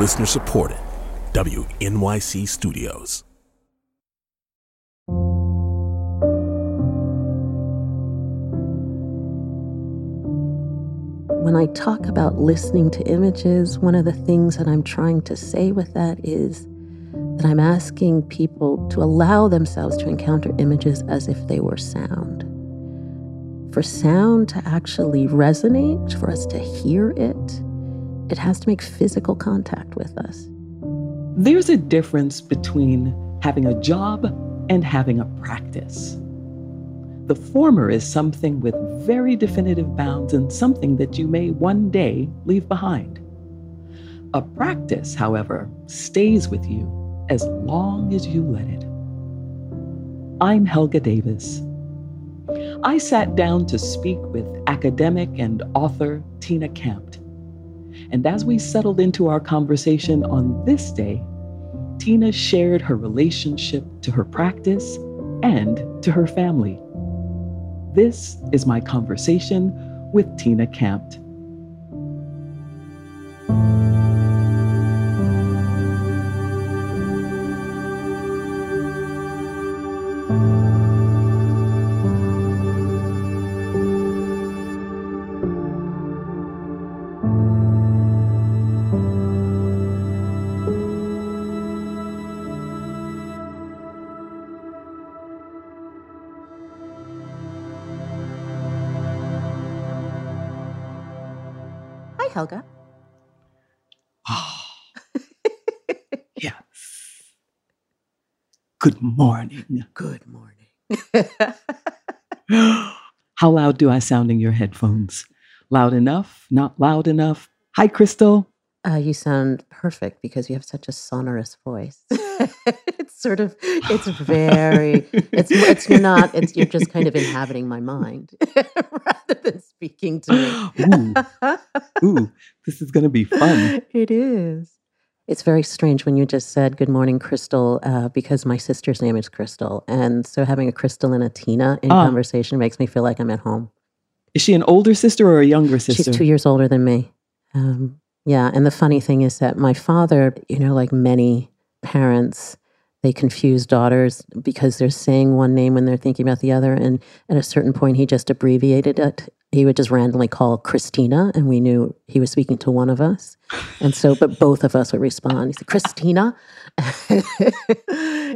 Listener supported. WNYC Studios. When I talk about listening to images, one of the things that I'm trying to say with that is that I'm asking people to allow themselves to encounter images as if they were sound. For sound to actually resonate, for us to hear it, it has to make physical contact with us. There's a difference between having a job and having a practice. The former is something with very definitive bounds and something that you may one day leave behind. A practice, however, stays with you as long as you let it. I'm Helga Davis. I sat down to speak with academic and author Tina Campt. And as we settled into our conversation on this day, Tina shared her relationship to her practice and to her family. This is my conversation with Tina Campt. Helga. Oh, yes. Good morning. Good morning. How loud do I sound in your headphones? Loud enough? Not loud enough? Hi, Crystal. Uh, you sound perfect because you have such a sonorous voice. it's sort of, it's very, it's it's not, it's you're just kind of inhabiting my mind rather than speaking to me. ooh, ooh, this is going to be fun. It is. It's very strange when you just said "Good morning, Crystal," uh, because my sister's name is Crystal, and so having a Crystal and a Tina in uh, conversation makes me feel like I'm at home. Is she an older sister or a younger sister? She's two years older than me. Um, yeah. And the funny thing is that my father, you know, like many parents, they confuse daughters because they're saying one name when they're thinking about the other. And at a certain point, he just abbreviated it. He would just randomly call Christina, and we knew he was speaking to one of us. And so, but both of us would respond. He said, Christina. mm-hmm.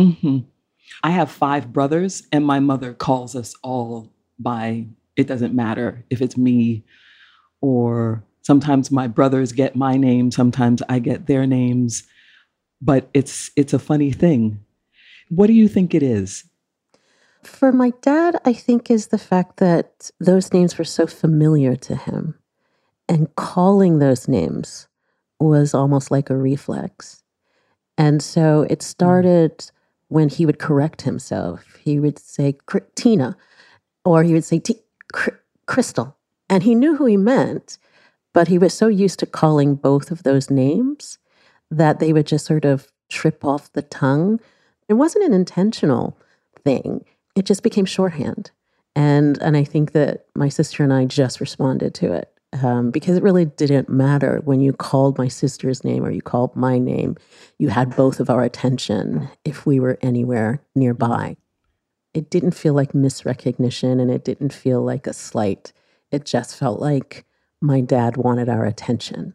Mm-hmm. I have five brothers, and my mother calls us all by it doesn't matter if it's me or sometimes my brothers get my name, sometimes I get their names, but it's it's a funny thing. What do you think it is? For my dad, I think is the fact that those names were so familiar to him and calling those names was almost like a reflex. And so it hmm. started when he would correct himself. He would say Tina or he would say Crystal and he knew who he meant, but he was so used to calling both of those names that they would just sort of trip off the tongue. It wasn't an intentional thing, it just became shorthand. And, and I think that my sister and I just responded to it um, because it really didn't matter when you called my sister's name or you called my name. You had both of our attention if we were anywhere nearby. It didn't feel like misrecognition and it didn't feel like a slight it just felt like my dad wanted our attention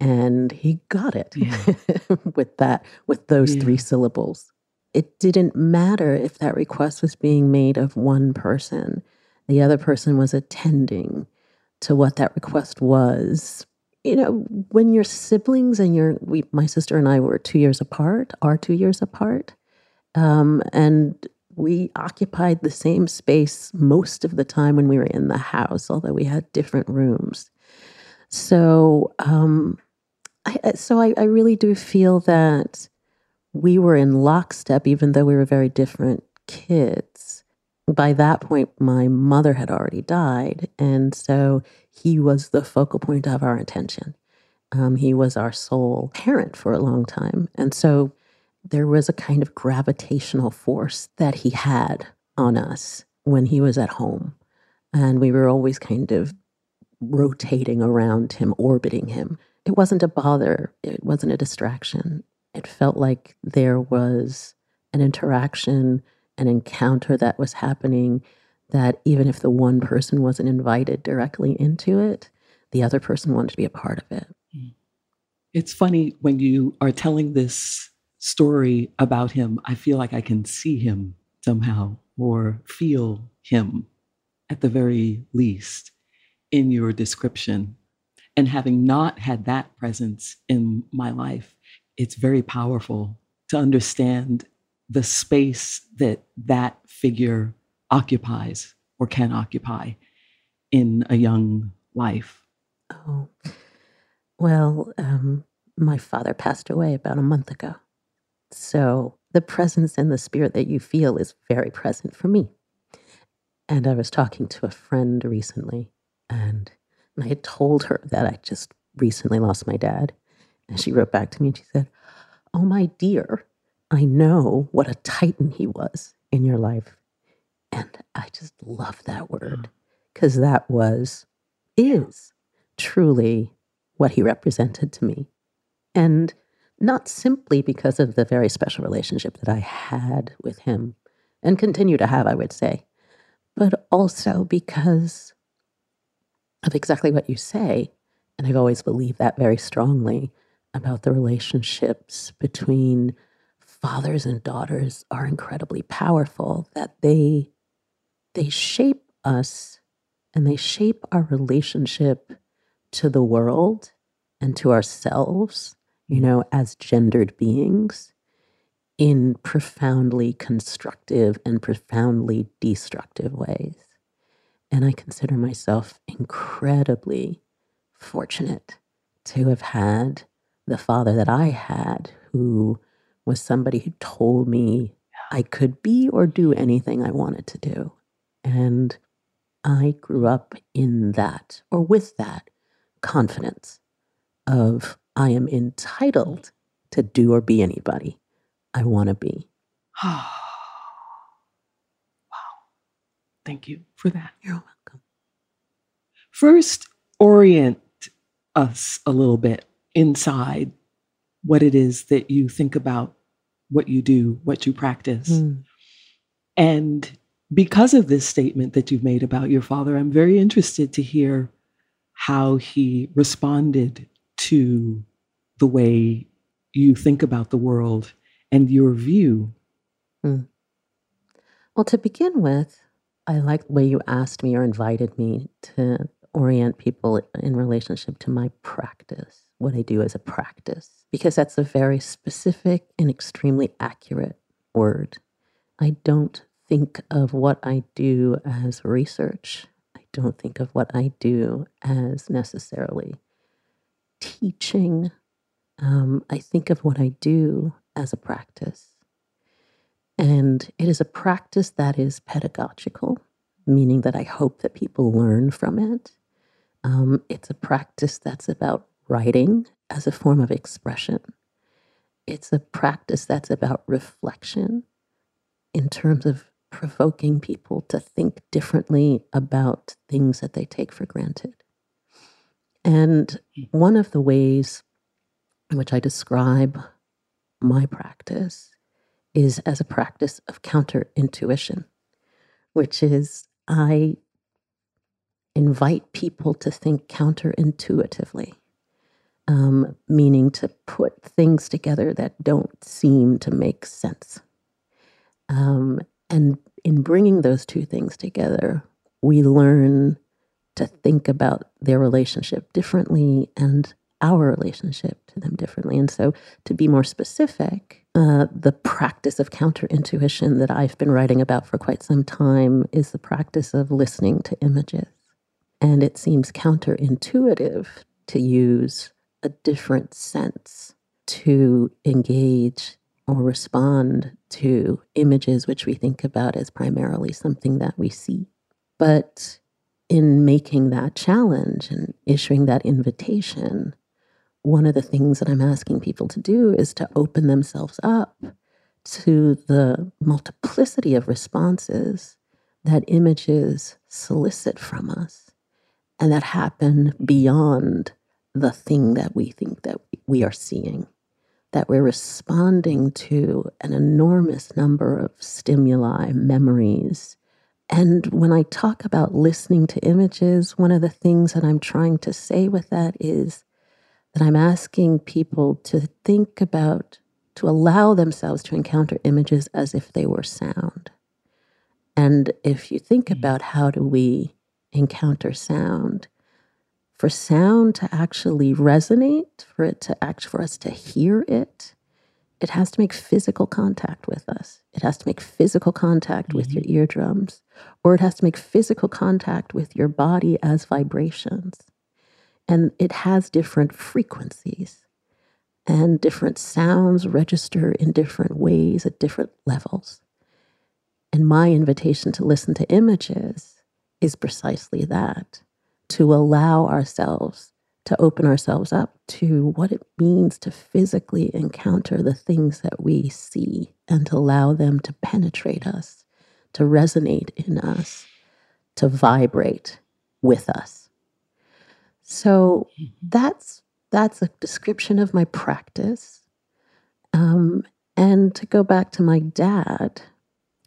and he got it yeah. with that with those yeah. three syllables it didn't matter if that request was being made of one person the other person was attending to what that request was you know when your siblings and your we, my sister and i were two years apart are two years apart um, and we occupied the same space most of the time when we were in the house, although we had different rooms. So, um, I, so I, I really do feel that we were in lockstep, even though we were very different kids. By that point, my mother had already died, and so he was the focal point of our attention. Um, he was our sole parent for a long time, and so there was a kind of gravitational force that he had on us when he was at home. And we were always kind of rotating around him, orbiting him. It wasn't a bother, it wasn't a distraction. It felt like there was an interaction, an encounter that was happening that even if the one person wasn't invited directly into it, the other person wanted to be a part of it. Mm. It's funny when you are telling this story about him, I feel like I can see him somehow or feel him at the very least in your description. And having not had that presence in my life, it's very powerful to understand the space that that figure occupies or can occupy in a young life. Oh, well, um, my father passed away about a month ago. So the presence and the spirit that you feel is very present for me. And I was talking to a friend recently, and I had told her that I just recently lost my dad. And she wrote back to me and she said, Oh, my dear, I know what a titan he was in your life. And I just love that word because that was, is truly what he represented to me. And not simply because of the very special relationship that I had with him and continue to have, I would say, but also because of exactly what you say. And I've always believed that very strongly about the relationships between fathers and daughters are incredibly powerful, that they they shape us and they shape our relationship to the world and to ourselves you know, as gendered beings in profoundly constructive and profoundly destructive ways. And I consider myself incredibly fortunate to have had the father that I had, who was somebody who told me I could be or do anything I wanted to do. And I grew up in that or with that confidence of I am entitled to do or be anybody I want to be. Oh. Thank you for that. You're welcome. First, orient us a little bit inside what it is that you think about, what you do, what you practice. Mm. And because of this statement that you've made about your father, I'm very interested to hear how he responded to the way you think about the world and your view? Hmm. Well, to begin with, I like the way you asked me or invited me to orient people in relationship to my practice, what I do as a practice, because that's a very specific and extremely accurate word. I don't think of what I do as research. I don't think of what I do as necessarily teaching, um, I think of what I do as a practice. And it is a practice that is pedagogical, meaning that I hope that people learn from it. Um, it's a practice that's about writing as a form of expression. It's a practice that's about reflection in terms of provoking people to think differently about things that they take for granted. And one of the ways in which I describe my practice is as a practice of counter intuition, which is I invite people to think counterintuitively, um, meaning to put things together that don't seem to make sense. Um, and in bringing those two things together, we learn to think about their relationship differently and our relationship to them differently. And so, to be more specific, uh, the practice of counter intuition that I've been writing about for quite some time is the practice of listening to images. And it seems counterintuitive to use a different sense to engage or respond to images which we think about as primarily something that we see. But in making that challenge and issuing that invitation, one of the things that I'm asking people to do is to open themselves up to the multiplicity of responses that images solicit from us and that happen beyond the thing that we think that we are seeing, that we're responding to an enormous number of stimuli, memories. And when I talk about listening to images, one of the things that I'm trying to say with that is that I'm asking people to think about, to allow themselves to encounter images as if they were sound. And if you think mm. about how do we encounter sound, for sound to actually resonate, for it to act, for us to hear it, it has to make physical contact with us. It has to make physical contact mm-hmm. with your eardrums, or it has to make physical contact with your body as vibrations. And it has different frequencies, and different sounds register in different ways at different levels. And my invitation to listen to images is precisely that to allow ourselves to open ourselves up to what it means to physically encounter the things that we see and to allow them to penetrate us, to resonate in us, to vibrate with us. So that's that's a description of my practice. Um, and to go back to my dad,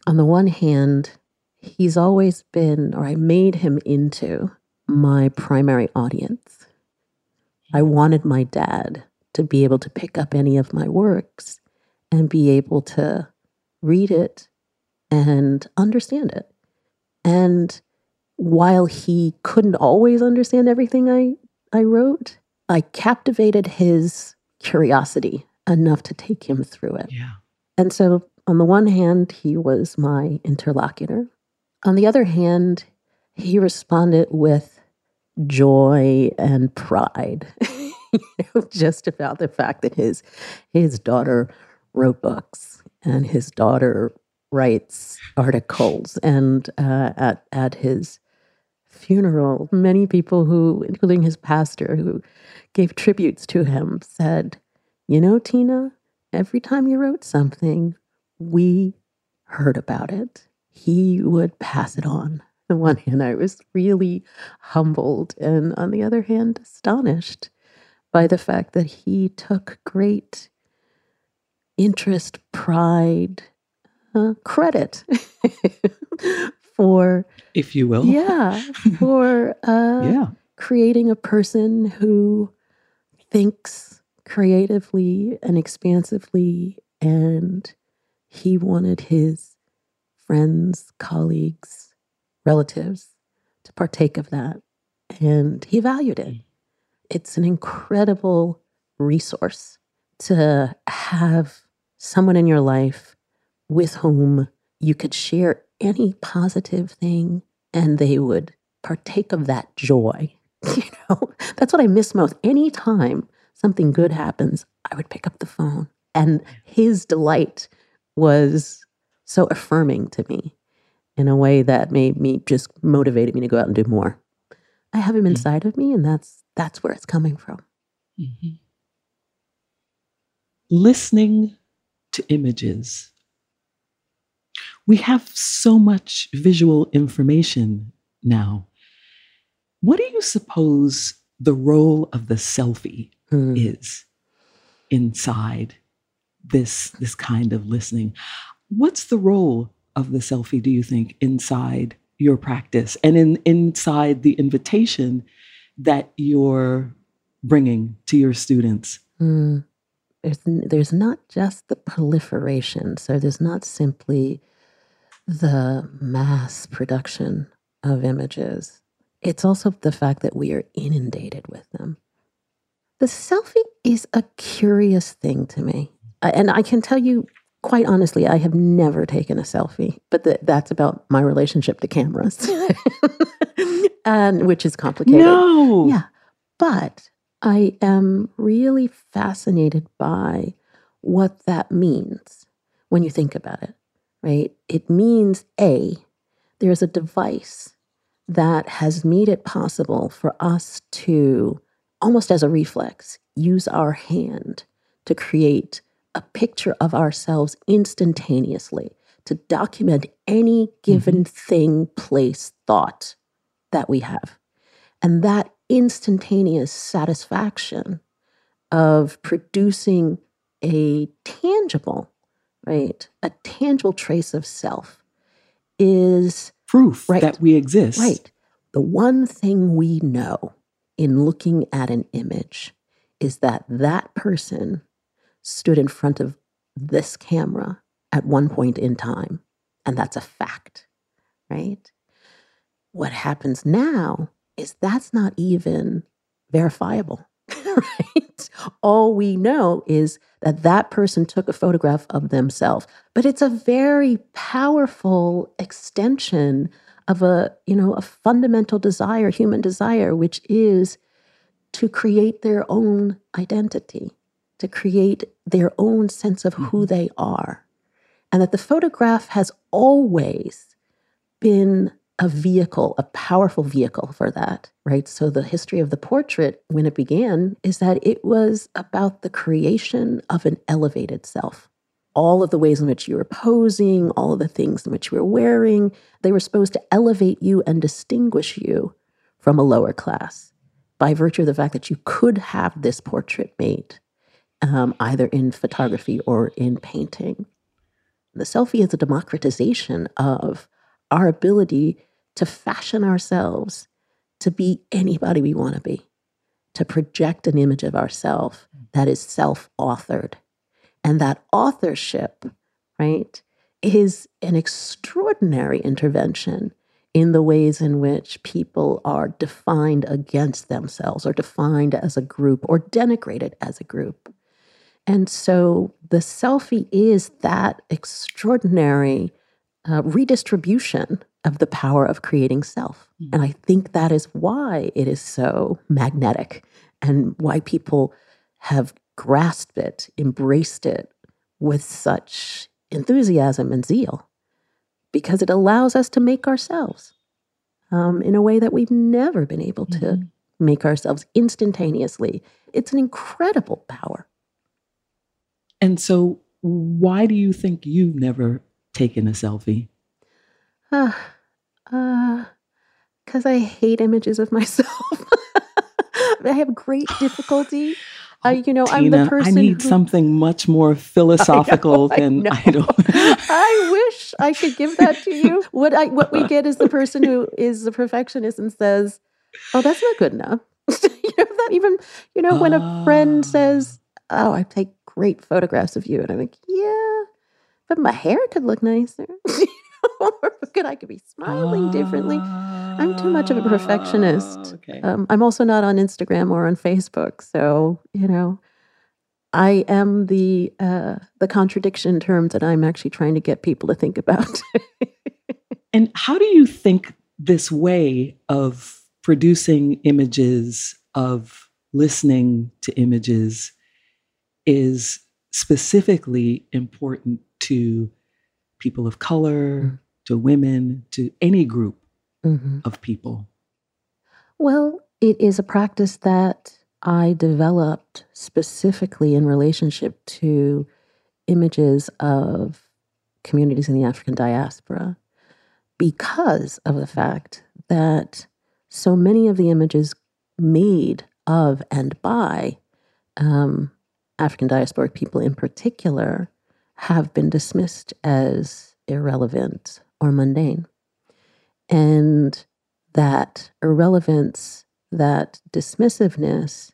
on the one hand, he's always been, or I made him into my primary audience. I wanted my dad to be able to pick up any of my works and be able to read it and understand it. And while he couldn't always understand everything I, I wrote, I captivated his curiosity enough to take him through it. Yeah. And so, on the one hand, he was my interlocutor. On the other hand, he responded with joy and pride. you know, just about the fact that his his daughter wrote books and his daughter writes articles and uh, at at his funeral many people who including his pastor who gave tributes to him said you know tina every time you wrote something we heard about it. He would pass it on. On the one hand, I was really humbled, and on the other hand, astonished by the fact that he took great interest, pride, uh, credit for, if you will, yeah, for uh, yeah. creating a person who thinks creatively and expansively, and he wanted his friends, colleagues, relatives to partake of that. And he valued it. It's an incredible resource to have someone in your life with whom you could share any positive thing and they would partake of that joy. You know, that's what I miss most. Anytime something good happens, I would pick up the phone. And his delight was so affirming to me in a way that made me just motivated me to go out and do more. I have him mm-hmm. inside of me, and that's that's where it's coming from. Mm-hmm. Listening to images. We have so much visual information now. What do you suppose the role of the selfie mm. is inside this this kind of listening? What's the role of the selfie do you think inside your practice and in inside the invitation that you're bringing to your students? Mm. There's, there's not just the proliferation. So there's not simply the mass production of images. It's also the fact that we are inundated with them. The selfie is a curious thing to me. And I can tell you quite honestly, I have never taken a selfie, but that's about my relationship to cameras, and which is complicated. No, yeah, but I am really fascinated by what that means when you think about it. Right? It means a there's a device that has made it possible for us to almost as a reflex use our hand to create a picture of ourselves instantaneously to document any given mm-hmm. thing, place, thought that we have. And that instantaneous satisfaction of producing a tangible, right, a tangible trace of self is proof Right. that we exist. right. The one thing we know in looking at an image is that that person stood in front of this camera at one point in time, and that's a fact, right? What happens now is that's not even verifiable, right? All we know is that that person took a photograph of themselves, but it's a very powerful extension of a, you know, a fundamental desire, human desire, which is to create their own identity, to create their own sense of who mm-hmm. they are. And that the photograph has always been a vehicle, a powerful vehicle for that, right? So the history of the portrait, when it began, is that it was about the creation of an elevated self. All of the ways in which you were posing, all of the things in which you were wearing, they were supposed to elevate you and distinguish you from a lower class by virtue of the fact that you could have this portrait made, um, either in photography or in painting. The selfie is a democratization of our ability to fashion ourselves to be anybody we want to be, to project an image of ourselves that is self authored. And that authorship, right, is an extraordinary intervention in the ways in which people are defined against themselves or defined as a group or denigrated as a group. And so the selfie is that extraordinary uh, redistribution of the power of creating self. And I think that is why it is so magnetic and why people have grasped it, embraced it with such enthusiasm and zeal, because it allows us to make ourselves um, in a way that we've never been able to Mhm. make ourselves instantaneously. It's an incredible power. And so, why do you think you've never taken a selfie? Uh, uh, because I hate images of myself. I have great difficulty. I, you know, I'm the person. I need who- something much more philosophical I than know. I don't. I wish I could give that to you. What I what we get is the person who is a perfectionist and says, "Oh, that's not good enough." you know that even you know when a friend Ah. says, "Oh, I take great photographs of you," and I'm like, "Yeah, but my hair could look nicer." could I could be smiling differently? I'm too much of a perfectionist. Ah, Okay. Um, I'm also not on Instagram or on Facebook, so you know, I am the uh, the contradiction in terms that I'm actually trying to get people to think about. And how do you think this way of producing images, of listening to images, is specifically important to people of color, Mm. to women, to any group Mhm. of people? Well, it is a practice that I developed specifically in relationship to images of communities in the African diaspora because of the fact that so many of the images made of and by um, African diasporic people in particular have been dismissed as irrelevant or mundane. And that irrelevance, that dismissiveness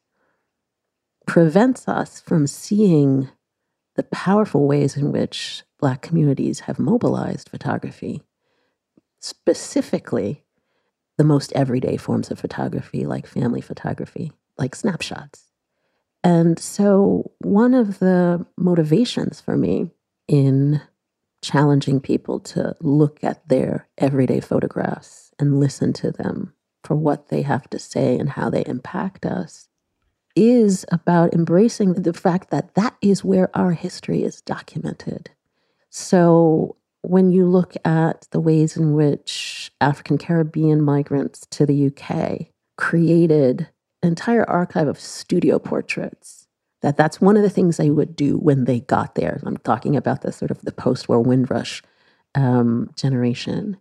prevents us from seeing the powerful ways in which Black communities have mobilized photography, specifically the most everyday forms of photography, like family photography, like snapshots. And so, one of the motivations for me in challenging people to look at their everyday photographs and listen to them for what they have to say and how they impact us is about embracing the fact that that is where our history is documented. So when you look at the ways in which African Caribbean migrants to the UK created an entire archive of studio portraits, that that's one of the things they would do when they got there. I'm talking about the sort of the post-war Windrush um, generation.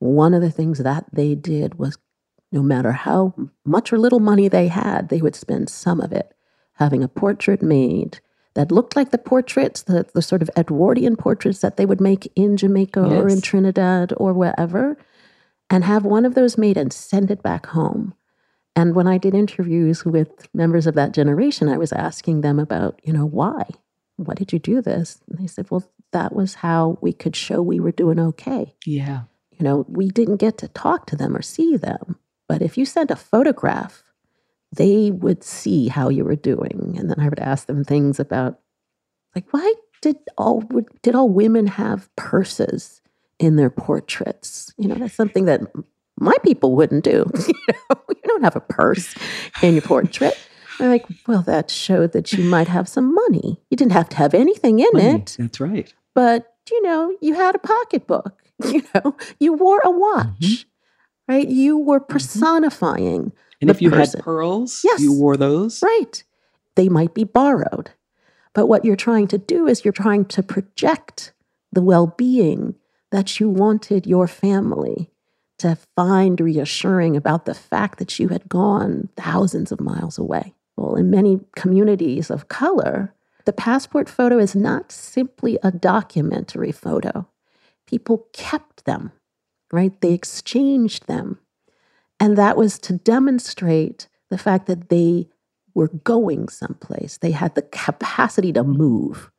One of the things that they did was no matter how much or little money they had, they would spend some of it having a portrait made that looked like the portraits, the, the sort of Edwardian portraits that they would make in Jamaica yes. or in Trinidad or wherever, and have one of those made and send it back home. And when I did interviews with members of that generation, I was asking them about, you know, why? Why did you do this? And they said, well, that was how we could show we were doing okay. Yeah. You know, we didn't get to talk to them or see them. But if you sent a photograph, they would see how you were doing. And then I would ask them things about, like, why did all did all women have purses in their portraits? You know, that's something that my people wouldn't do. you, know, you don't have a purse in your portrait. They're like, well, that showed that you might have some money. You didn't have to have anything in money. it. That's right. But, you know, you had a pocketbook. You know, you wore a watch, mm-hmm. right? You were mm-hmm. personifying. Mm-hmm. And if you person. had pearls, yes. you wore those. Right. They might be borrowed. But what you're trying to do is you're trying to project the well being that you wanted your family to find reassuring about the fact that you had gone thousands of miles away. Well, in many communities of color, the passport photo is not simply a documentary photo. People kept them, right? They exchanged them. And that was to demonstrate the fact that they were going someplace. They had the capacity to move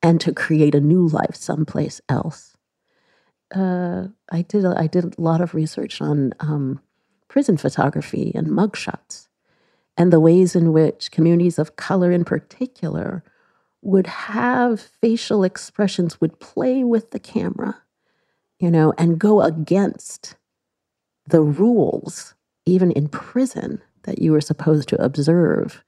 and to create a new life someplace else uh, I did a, I did a lot of research on um, prison photography and mugshots, and the ways in which communities of color, in particular, would have facial expressions, would play with the camera, you know, and go against the rules, even in prison, that you were supposed to observe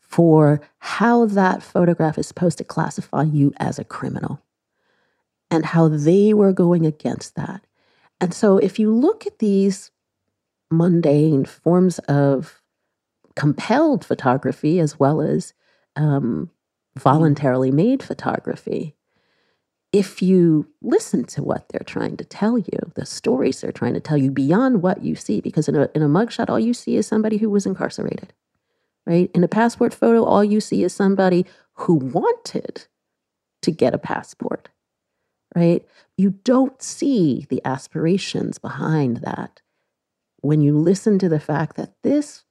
for how that photograph is supposed to classify you as a criminal and how they were going against that. And so, if you look at these mundane forms of compelled photography as well as um, voluntarily made photography, if you listen to what they're trying to tell you, the stories they're trying to tell you beyond what you see, because in a, in a mugshot, all you see is somebody who was incarcerated, right? In a passport photo, all you see is somebody who wanted to get a passport right? You don't see the aspirations behind that when you listen to the fact that this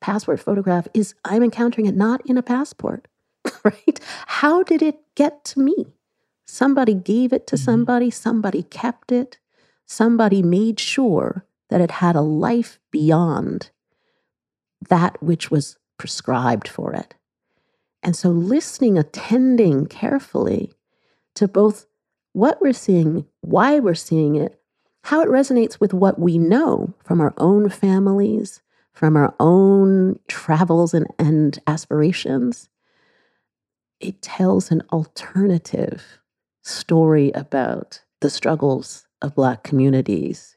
passport photograph is, I'm encountering it not in a passport, right? How did it get to me? Somebody gave it to mm-hmm. somebody, somebody kept it, somebody made sure that it had a life beyond that which was prescribed for it. And so, listening, attending carefully to both what we're seeing, why we're seeing it, how it resonates with what we know from our own families, from our own travels and, and aspirations. It tells an alternative story about the struggles of Black communities,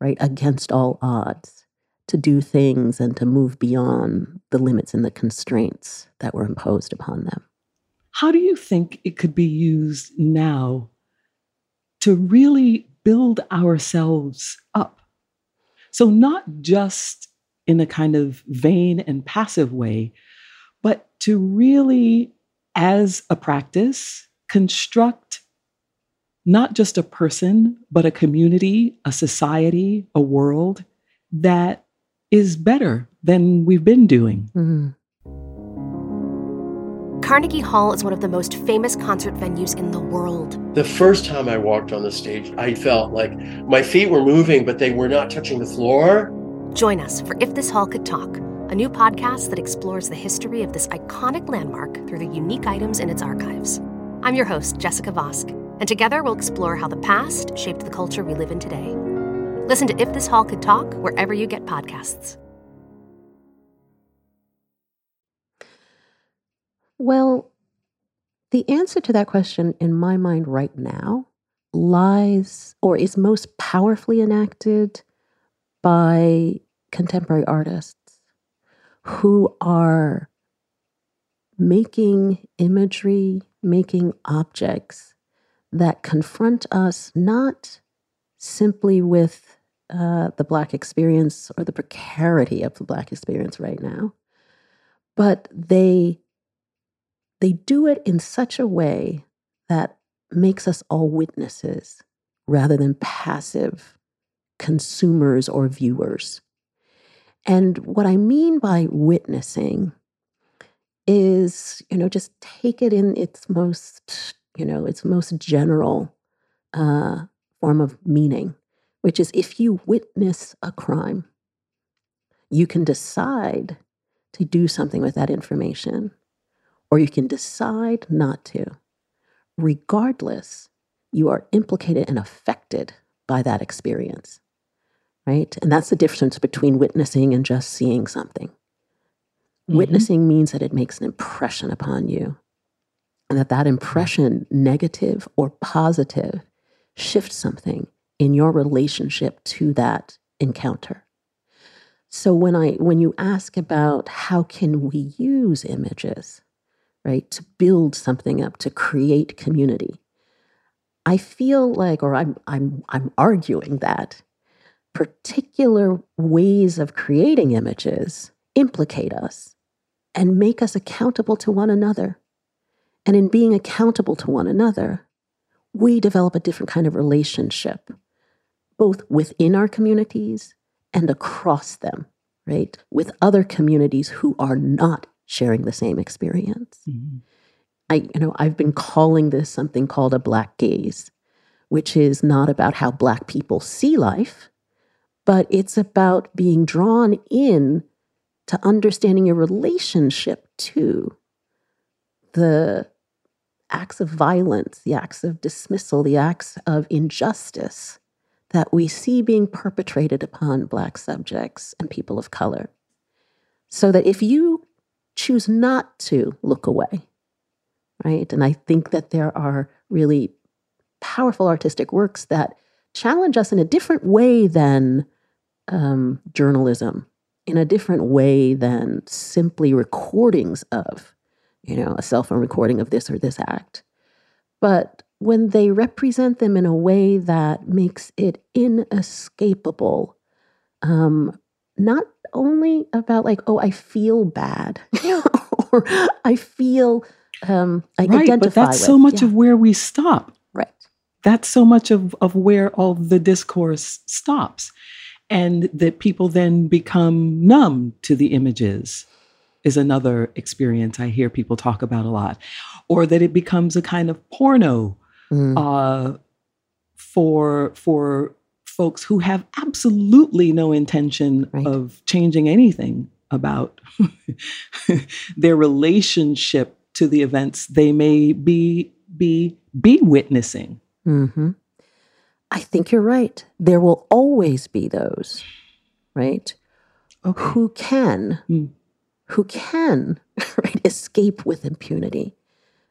right, against all odds, to do things and to move beyond the limits and the constraints that were imposed upon them. How do you think it could be used now to really build ourselves up. So, not just in a kind of vain and passive way, but to really, as a practice, construct not just a person, but a community, a society, a world that is better than we've been doing. Mm-hmm. Carnegie Hall is one of the most famous concert venues in the world. The first time I walked on the stage, I felt like my feet were moving, but they were not touching the floor. Join us for If This Hall Could Talk, a new podcast that explores the history of this iconic landmark through the unique items in its archives. I'm your host, Jessica Vosk, and together we'll explore how the past shaped the culture we live in today. Listen to If This Hall Could Talk wherever you get podcasts. Well, the answer to that question in my mind right now lies or is most powerfully enacted by contemporary artists who are making imagery, making objects that confront us not simply with uh, the Black experience or the precarity of the Black experience right now. But they they do it in such a way that makes us all witnesses rather than passive consumers or viewers. And what I mean by witnessing is, you know, just take it in its most, you know, its most general uh, form of meaning, which is if you witness a crime, you can decide to do something with that information, or you can decide not to. Regardless, you are implicated and affected by that experience right? And that's the difference between witnessing and just seeing something. Mm-hmm. Witnessing means that it makes an impression upon you, and that that impression, negative or positive, shifts something in your relationship to that encounter. So when I when you ask about how can we use images, right, to build something up, to create community, I feel like, or I'm I'm I'm arguing that particular ways of creating images implicate us and make us accountable to one another. And in being accountable to one another, we develop a different kind of relationship, both within our communities and across them, right? With other communities who are not sharing the same experience. Mm-hmm. I, you know, I've been calling this something called a black gaze, which is not about how black people see life, but it's about being drawn in to understanding your relationship to the acts of violence, the acts of dismissal, the acts of injustice that we see being perpetrated upon Black subjects and people of color. So that if you choose not to look away, right? And I think that there are really powerful artistic works that challenge us in a different way than um, journalism, in a different way than simply recordings of, you know, a cell phone recording of this or this act. But when they represent them in a way that makes it inescapable, um, not only about like, oh, I feel bad, or I feel um, I right, identify but that's with. so much yeah. of where we stop. Right. That's so much of, of where all the discourse stops and that people then become numb to the images is another experience I hear people talk about a lot, or that it becomes a kind of porno mm. uh, for for folks who have absolutely no intention right. of changing anything about their relationship to the events they may be be be witnessing. Mm-hmm. I think you're right. There will always be those, right? Okay. Who can, mm. who can, right, escape with impunity.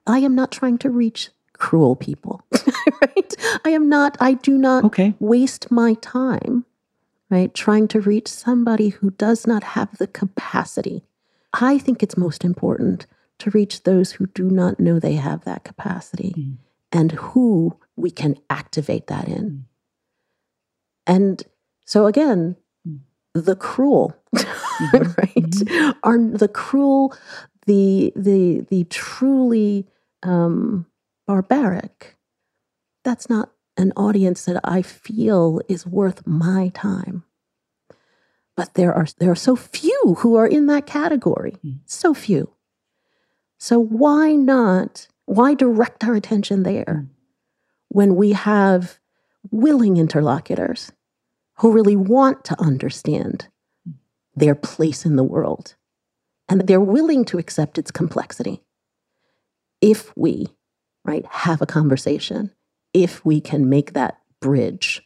I am not trying to reach cruel people, right? I am not, I do not okay. waste my time, right, trying to reach somebody who does not have the capacity. I think it's most important to reach those who do not know they have that capacity mm. and who we can activate that in. Mm. And so again, mm. the cruel, mm-hmm. right? Mm-hmm. Are the cruel, the the the truly um, barbaric. That's not an audience that I feel is worth my time. But there are there are so few who are in that category. Mm. So few. So why not? Why direct our attention there? Mm when we have willing interlocutors who really want to understand their place in the world and they're willing to accept its complexity if we right have a conversation if we can make that bridge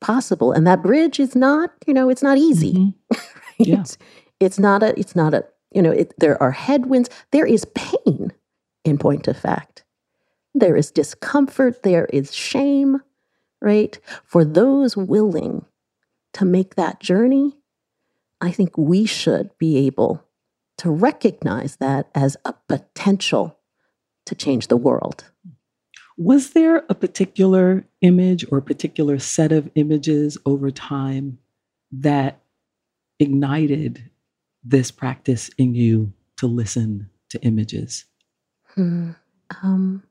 possible and that bridge is not you know it's not easy mm-hmm. right? yeah. it's not a it's not a you know it, there are headwinds there is pain in point of fact there is discomfort, there is shame, right? For those willing to make that journey, I think we should be able to recognize that as a potential to change the world. Was there a particular image or a particular set of images over time that ignited this practice in you to listen to images? Hmm. Um,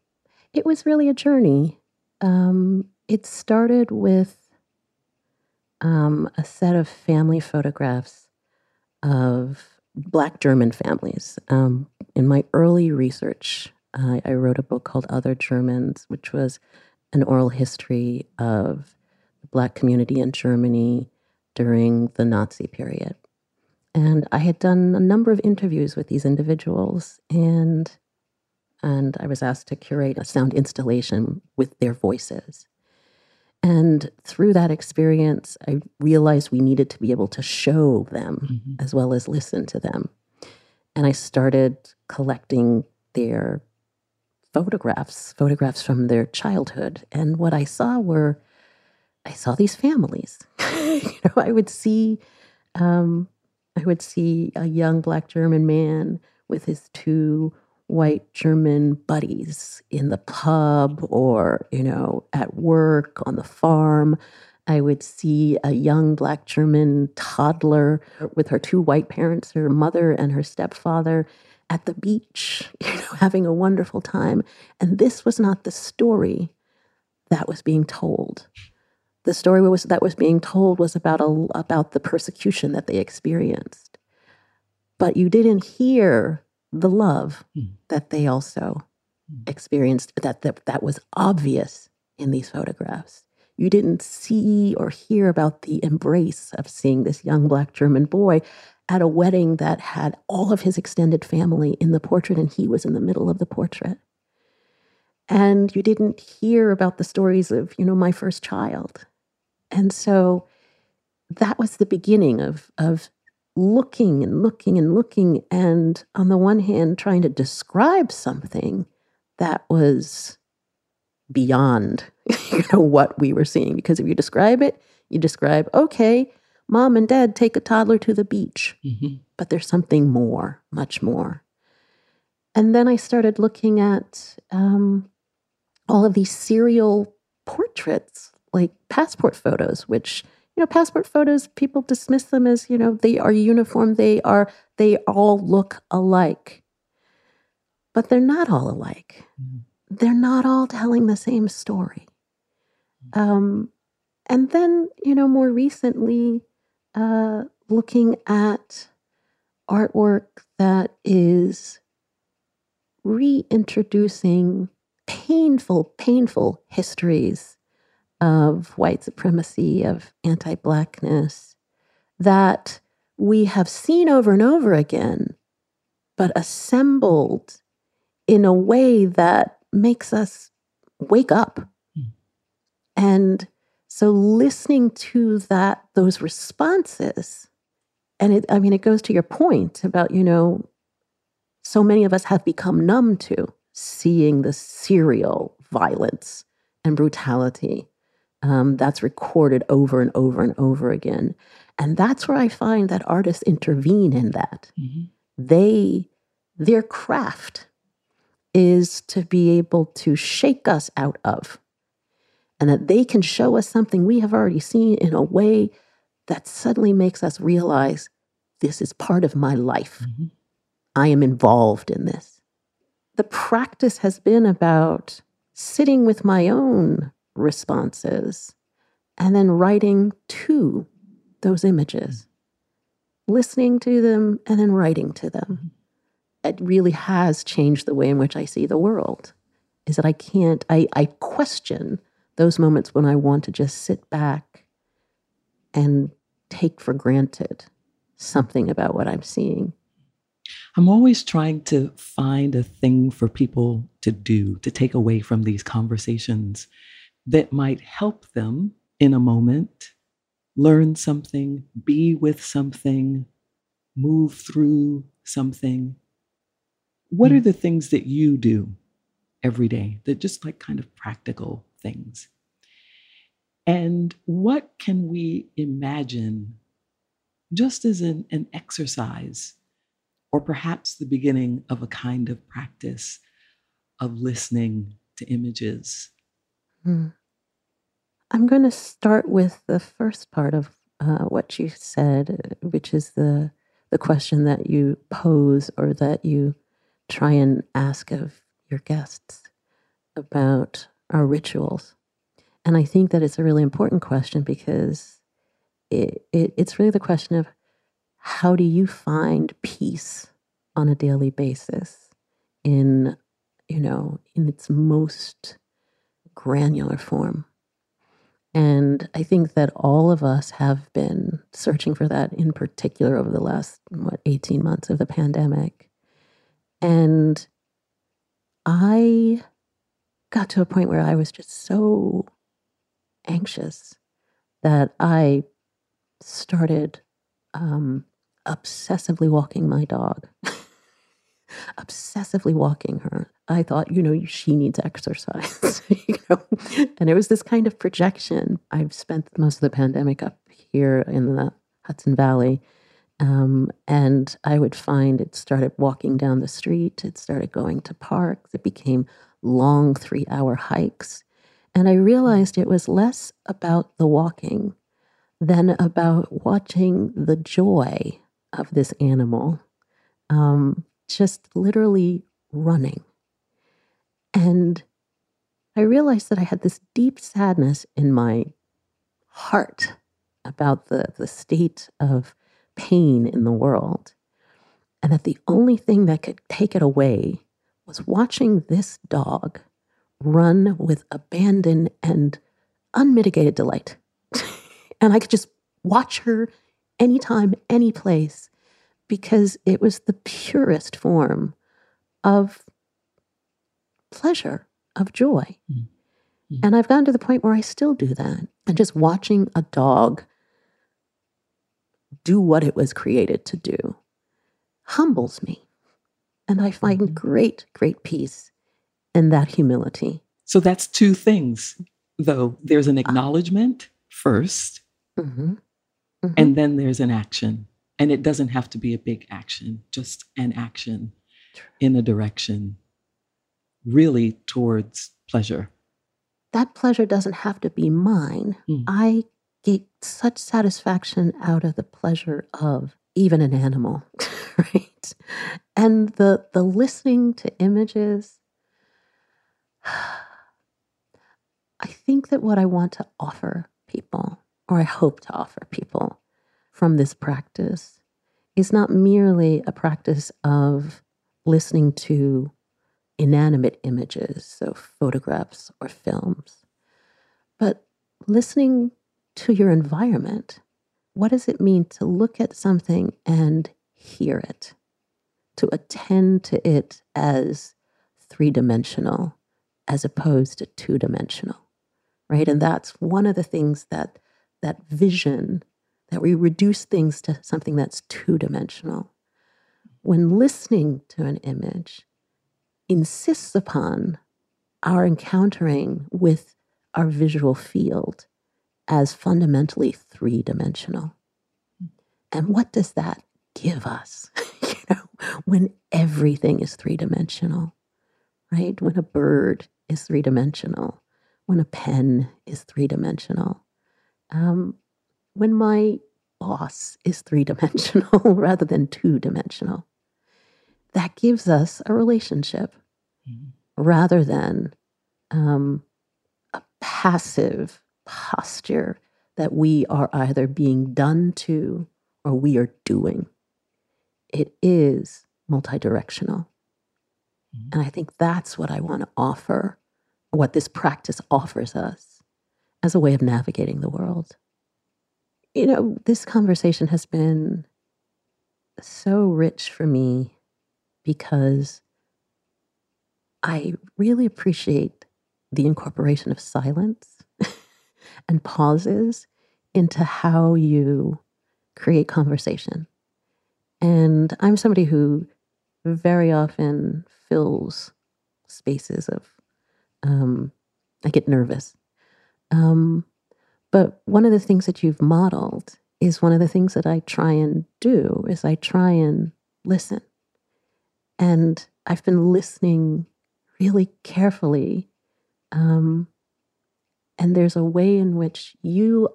it was really a journey. Um, it started with um, a set of family photographs of Black German families. Um, in my early research, uh, I wrote a book called Other Germans, which was an oral history of the Black community in Germany during the Nazi period. And I had done a number of interviews with these individuals, and and I was asked to curate a sound installation with their voices. And through that experience, I realized we needed to be able to show them mm-hmm. as well as listen to them. And I started collecting their photographs, photographs from their childhood. And what I saw were, I saw these families. you know, I would see, um, I would see a young black German man with his two white German buddies in the pub or, you know, at work, on the farm. I would see a young black German toddler with her two white parents, her mother and her stepfather, at the beach, you know, having a wonderful time. And this was not the story that was being told. The story was that was being told was about a, about the persecution that they experienced. But you didn't hear the love mm. that they also mm. experienced that, that that was obvious in these photographs. You didn't see or hear about the embrace of seeing this young black German boy at a wedding that had all of his extended family in the portrait and he was in the middle of the portrait. And you didn't hear about the stories of, you know, my first child. And so that was the beginning of of looking and looking and looking, and on the one hand, trying to describe something that was beyond you know what we were seeing because if you describe it you describe okay mom and dad take a toddler to the beach mm-hmm. but there's something more much more and then i started looking at um, all of these serial portraits like passport photos which you know, passport photos, people dismiss them as, you know, they are uniform, they are, they all look alike. But they're not all alike. Mm-hmm. They're not all telling the same story. Mm-hmm. Um, and then, you know, more recently, uh, looking at artwork that is reintroducing painful, painful histories of white supremacy, of anti Blackness, that we have seen over and over again, but assembled in a way that makes us wake up. Mm. And so listening to that, those responses, and it, I mean, it goes to your point about, you know, so many of us have become numb to seeing the serial violence and brutality um, that's recorded over and over and over again. And that's where I find that artists intervene in that. Mm-hmm. They, their craft is to be able to shake us out of, and that they can show us something we have already seen in a way that suddenly makes us realize this is part of my life. Mm-hmm. I am involved in this. The practice has been about sitting with my own responses and then writing to those images, listening to them and then writing to them. It really has changed the way in which I see the world. Is that I can't, I, I question those moments when I want to just sit back and take for granted something about what I'm seeing. I'm always trying to find a thing for people to do, to take away from these conversations that might help them in a moment learn something, be with something, move through something. What mm. are the things that you do every day that just like kind of practical things? And what can we imagine just as an, an exercise or perhaps the beginning of a kind of practice of listening to images? Hmm. I'm going to start with the first part of uh, what you said, which is the the question that you pose or that you try and ask of your guests about our rituals. And I think that it's a really important question because it, it, it's really the question of how do you find peace on a daily basis in, you know, in its most granular form. And I think that all of us have been searching for that in particular over the last, what, 18 months of the pandemic. And I got to a point where I was just so anxious that I started um, obsessively walking my dog, obsessively walking her. I thought, you know, she needs exercise, you know, and it was this kind of projection. I've spent most of the pandemic up here in the Hudson Valley. Um, and I would find it started walking down the street, it started going to parks, it became long three hour hikes. And I realized it was less about the walking than about watching the joy of this animal um, just literally running. And I realized that I had this deep sadness in my heart about the, the state of pain in the world. And that the only thing that could take it away was watching this dog run with abandon and unmitigated delight. and I could just watch her anytime, any place, because it was the purest form of pleasure, of joy. Mm-hmm. And I've gotten to the point where I still do that. And just watching a dog do what it was created to do humbles me. And I find mm-hmm. great, great peace in that humility. So that's two things, though. There's an uh, acknowledgement 1st mm-hmm. mm-hmm. and then there's an action. And it doesn't have to be a big action, just an action in a direction really towards pleasure. That pleasure doesn't have to be mine. Mm. I get such satisfaction out of the pleasure of even an animal, right? And the the listening to images. I think that what I want to offer people, or I hope to offer people from this practice, is not merely a practice of listening to inanimate images, so photographs or films, but listening to your environment. What does it mean to look at something and hear it? To attend to it as three dimensional as opposed to two dimensional, right? And that's one of the things that that vision that we reduce things to something that's two dimensional. When listening to an image, insists upon our encountering with our visual field as fundamentally three dimensional. And what does that give us? you know, when everything is three dimensional, right? When a bird is three dimensional, when a pen is three dimensional, um, when my boss is three dimensional rather than two dimensional that gives us a relationship mm-hmm. rather than um, a passive posture that we are either being done to or we are doing. It is multidirectional. Mm-hmm. And I think that's what I want to offer, what this practice offers us as a way of navigating the world. You know, this conversation has been so rich for me because I really appreciate the incorporation of silence and pauses into how you create conversation. And I'm somebody who very often fills spaces of, um, I get nervous. Um, but one of the things that you've modeled is one of the things that I try and do is I try and listen and I've been listening really carefully Um, and there's a way in which you,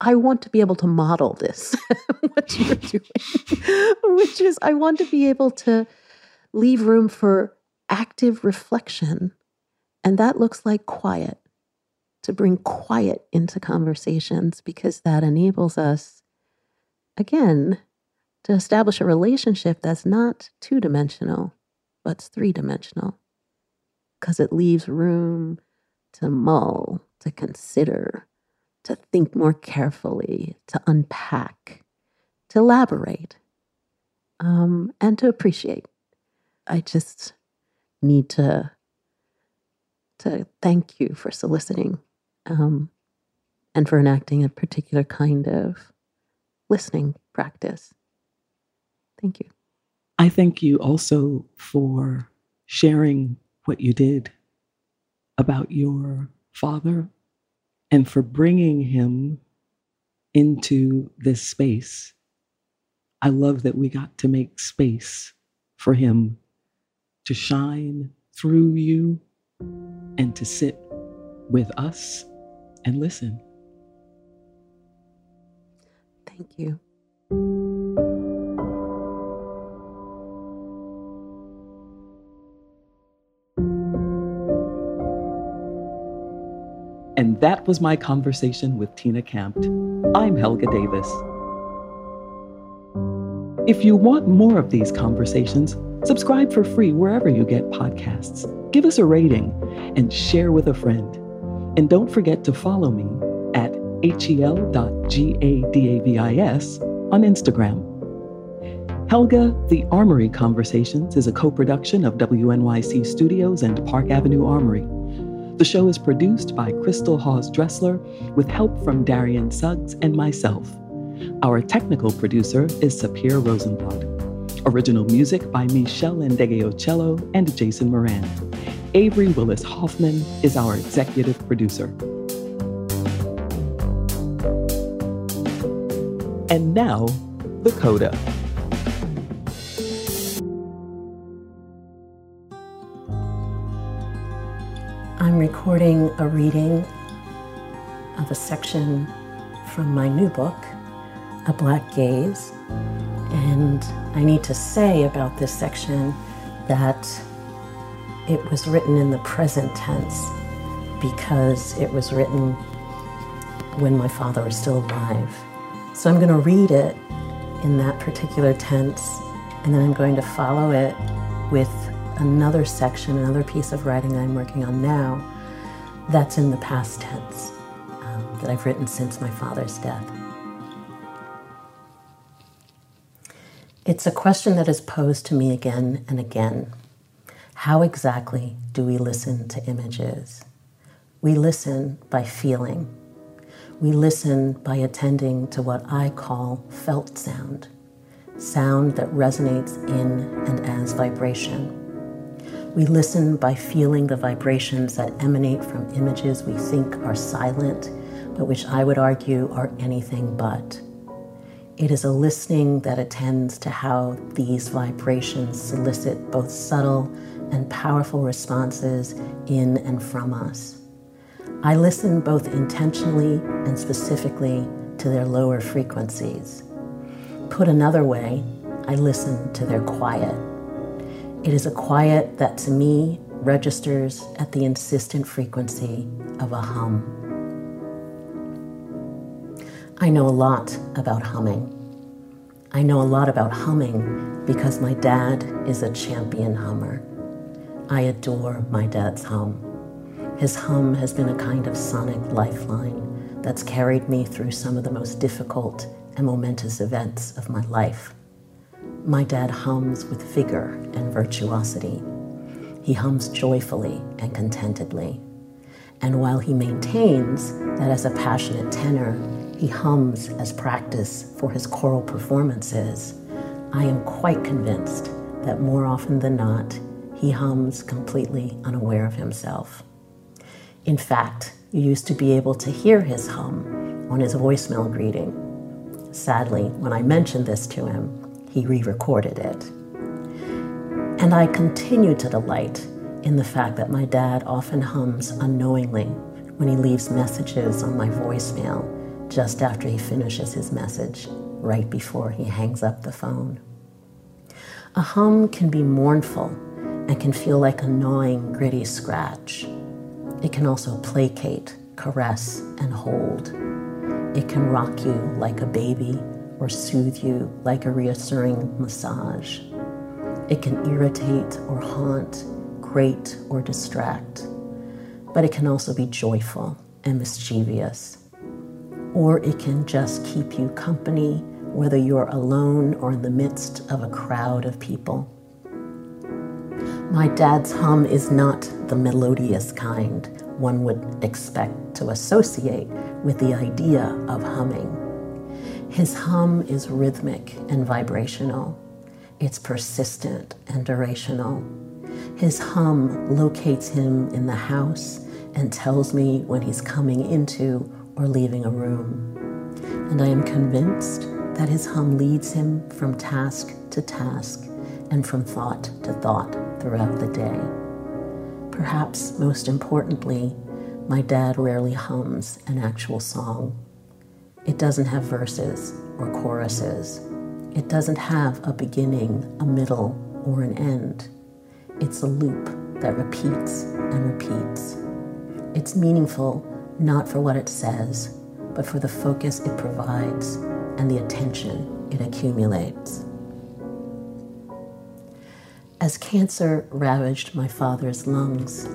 I want to be able to model this, what you're doing, which is I want to be able to leave room for active reflection. And that looks like quiet, to bring quiet into conversations because that enables us, again, to establish a relationship that's not two dimensional, but three dimensional because it leaves room to mull, to consider, to think more carefully, to unpack, to elaborate, um, and to appreciate. I just need to to thank you for soliciting um, and for enacting a particular kind of listening practice. Thank you. I thank you also for sharing what you did about your father and for bringing him into this space. I love that we got to make space for him to shine through you and to sit with us and listen. Thank you. That was my conversation with Tina Campt. I'm Helga Davis. If you want more of these conversations, subscribe for free wherever you get podcasts. Give us a rating and share with a friend. And don't forget to follow me at hel.gadavis on Instagram. Helga, The Armory Conversations is a co production of WNYC Studios and Park Avenue Armory. The show is produced by Crystal Hawes Dressler with help from Darian Suggs and myself. Our technical producer is Sapir Rosenblatt. Original music by Meshell Ndegeocello and Jason Moran. Avery Willis Hoffman is our executive producer. And now, the coda. I'm recording a reading of a section from my new book, A Black Gaze. And I need to say about this section that it was written in the present tense because it was written when my father was still alive. So I'm going to read it in that particular tense, and then I'm going to follow it with another section, another piece of writing I'm working on now that's in the past tense um, that I've written since my father's death. It's a question that is posed to me again and again. How exactly do we listen to images? We listen by feeling. We listen by attending to what I call felt sound, sound that resonates in and as vibration. We listen by feeling the vibrations that emanate from images we think are silent, but which I would argue are anything but. It is a listening that attends to how these vibrations solicit both subtle and powerful responses in and from us. I listen both intentionally and specifically to their lower frequencies. Put another way, I listen to their quiet. It is a quiet that to me registers at the insistent frequency of a hum. I know a lot about humming. I know a lot about humming because my dad is a champion hummer. I adore my dad's hum. His hum has been a kind of sonic lifeline that's carried me through some of the most difficult and momentous events of my life. My dad hums with vigor and virtuosity. He hums joyfully and contentedly. And while he maintains that as a passionate tenor, he hums as practice for his choral performances, I am quite convinced that more often than not, he hums completely unaware of himself. In fact, you used to be able to hear his hum on his voicemail greeting. Sadly, when I mentioned this to him, he re recorded it. And I continue to delight in the fact that my dad often hums unknowingly when he leaves messages on my voicemail just after he finishes his message, right before he hangs up the phone. A hum can be mournful and can feel like a gnawing, gritty scratch. It can also placate, caress, and hold. It can rock you like a baby or soothe you like a reassuring massage. It can irritate or haunt, grate or distract, but it can also be joyful and mischievous. Or it can just keep you company, whether you're alone or in the midst of a crowd of people. My dad's hum is not the melodious kind one would expect to associate with the idea of humming. His hum is rhythmic and vibrational. It's persistent and durational. His hum locates him in the house and tells me when he's coming into or leaving a room. And I am convinced that his hum leads him from task to task and from thought to thought throughout the day. Perhaps most importantly, my dad rarely hums an actual song. It doesn't have verses or choruses. It doesn't have a beginning, a middle, or an end. It's a loop that repeats and repeats. It's meaningful not for what it says, but for the focus it provides and the attention it accumulates. As cancer ravaged my father's lungs,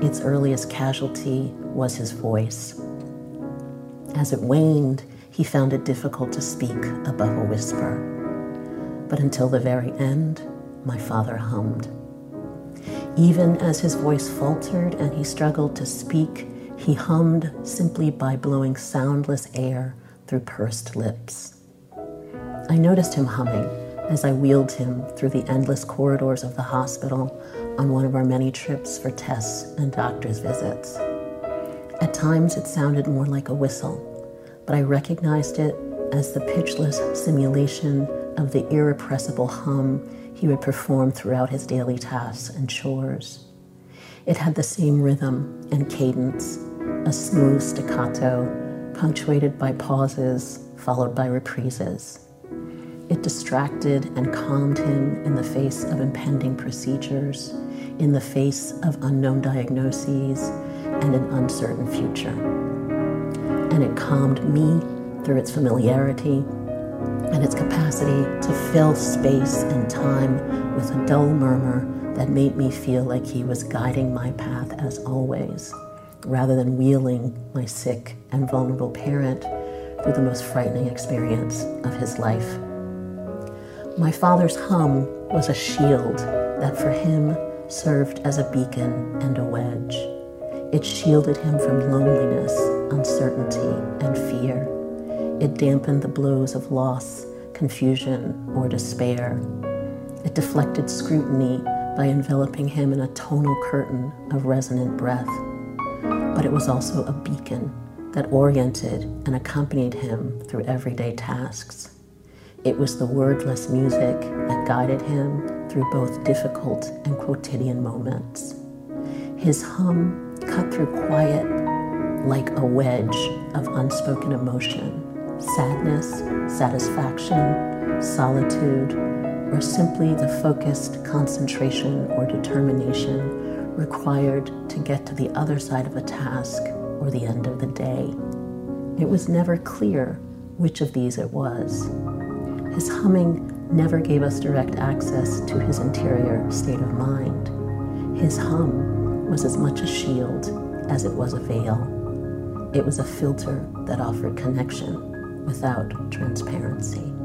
its earliest casualty was his voice. As it waned, he found it difficult to speak above a whisper. But until the very end, my father hummed. Even as his voice faltered and he struggled to speak, he hummed simply by blowing soundless air through pursed lips. I noticed him humming as I wheeled him through the endless corridors of the hospital on one of our many trips for tests and doctor's visits. At times, it sounded more like a whistle but I recognized it as the pitchless simulation of the irrepressible hum he would perform throughout his daily tasks and chores. It had the same rhythm and cadence, a smooth staccato, punctuated by pauses followed by reprises. It distracted and calmed him in the face of impending procedures, in the face of unknown diagnoses, and an uncertain future and it calmed me through its familiarity and its capacity to fill space and time with a dull murmur that made me feel like he was guiding my path as always, rather than wheeling my sick and vulnerable parent through the most frightening experience of his life. My father's hum was a shield that for him served as a beacon and a wedge. It shielded him from loneliness, uncertainty, and fear. It dampened the blows of loss, confusion, or despair. It deflected scrutiny by enveloping him in a tonal curtain of resonant breath. But it was also a beacon that oriented and accompanied him through everyday tasks. It was the wordless music that guided him through both difficult and quotidian moments. His hum cut through quiet like a wedge of unspoken emotion, sadness, satisfaction, solitude, or simply the focused concentration or determination required to get to the other side of a task or the end of the day. It was never clear which of these it was. His humming never gave us direct access to his interior state of mind. His hum was as much a shield as it was a veil. It was a filter that offered connection without transparency.